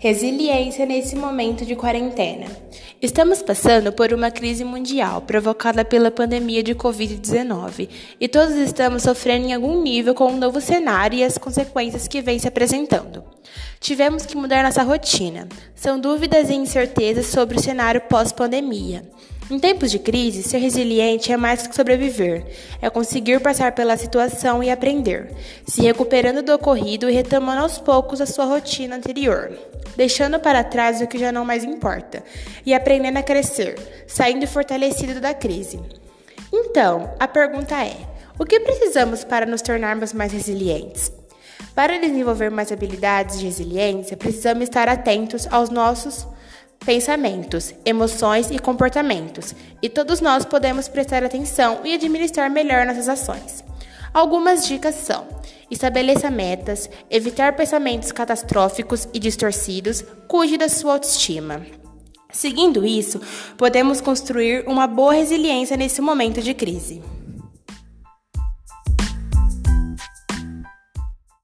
Resiliência nesse momento de quarentena. Estamos passando por uma crise mundial provocada pela pandemia de Covid-19 e todos estamos sofrendo em algum nível com o um novo cenário e as consequências que vem se apresentando. Tivemos que mudar nossa rotina. São dúvidas e incertezas sobre o cenário pós-pandemia. Em tempos de crise, ser resiliente é mais que sobreviver, é conseguir passar pela situação e aprender, se recuperando do ocorrido e retomando aos poucos a sua rotina anterior, deixando para trás o que já não mais importa e aprendendo a crescer, saindo fortalecido da crise. Então, a pergunta é: o que precisamos para nos tornarmos mais resilientes? Para desenvolver mais habilidades de resiliência, precisamos estar atentos aos nossos pensamentos, emoções e comportamentos, e todos nós podemos prestar atenção e administrar melhor nossas ações. Algumas dicas são: estabeleça metas, evitar pensamentos catastróficos e distorcidos, cuide da sua autoestima. Seguindo isso, podemos construir uma boa resiliência nesse momento de crise.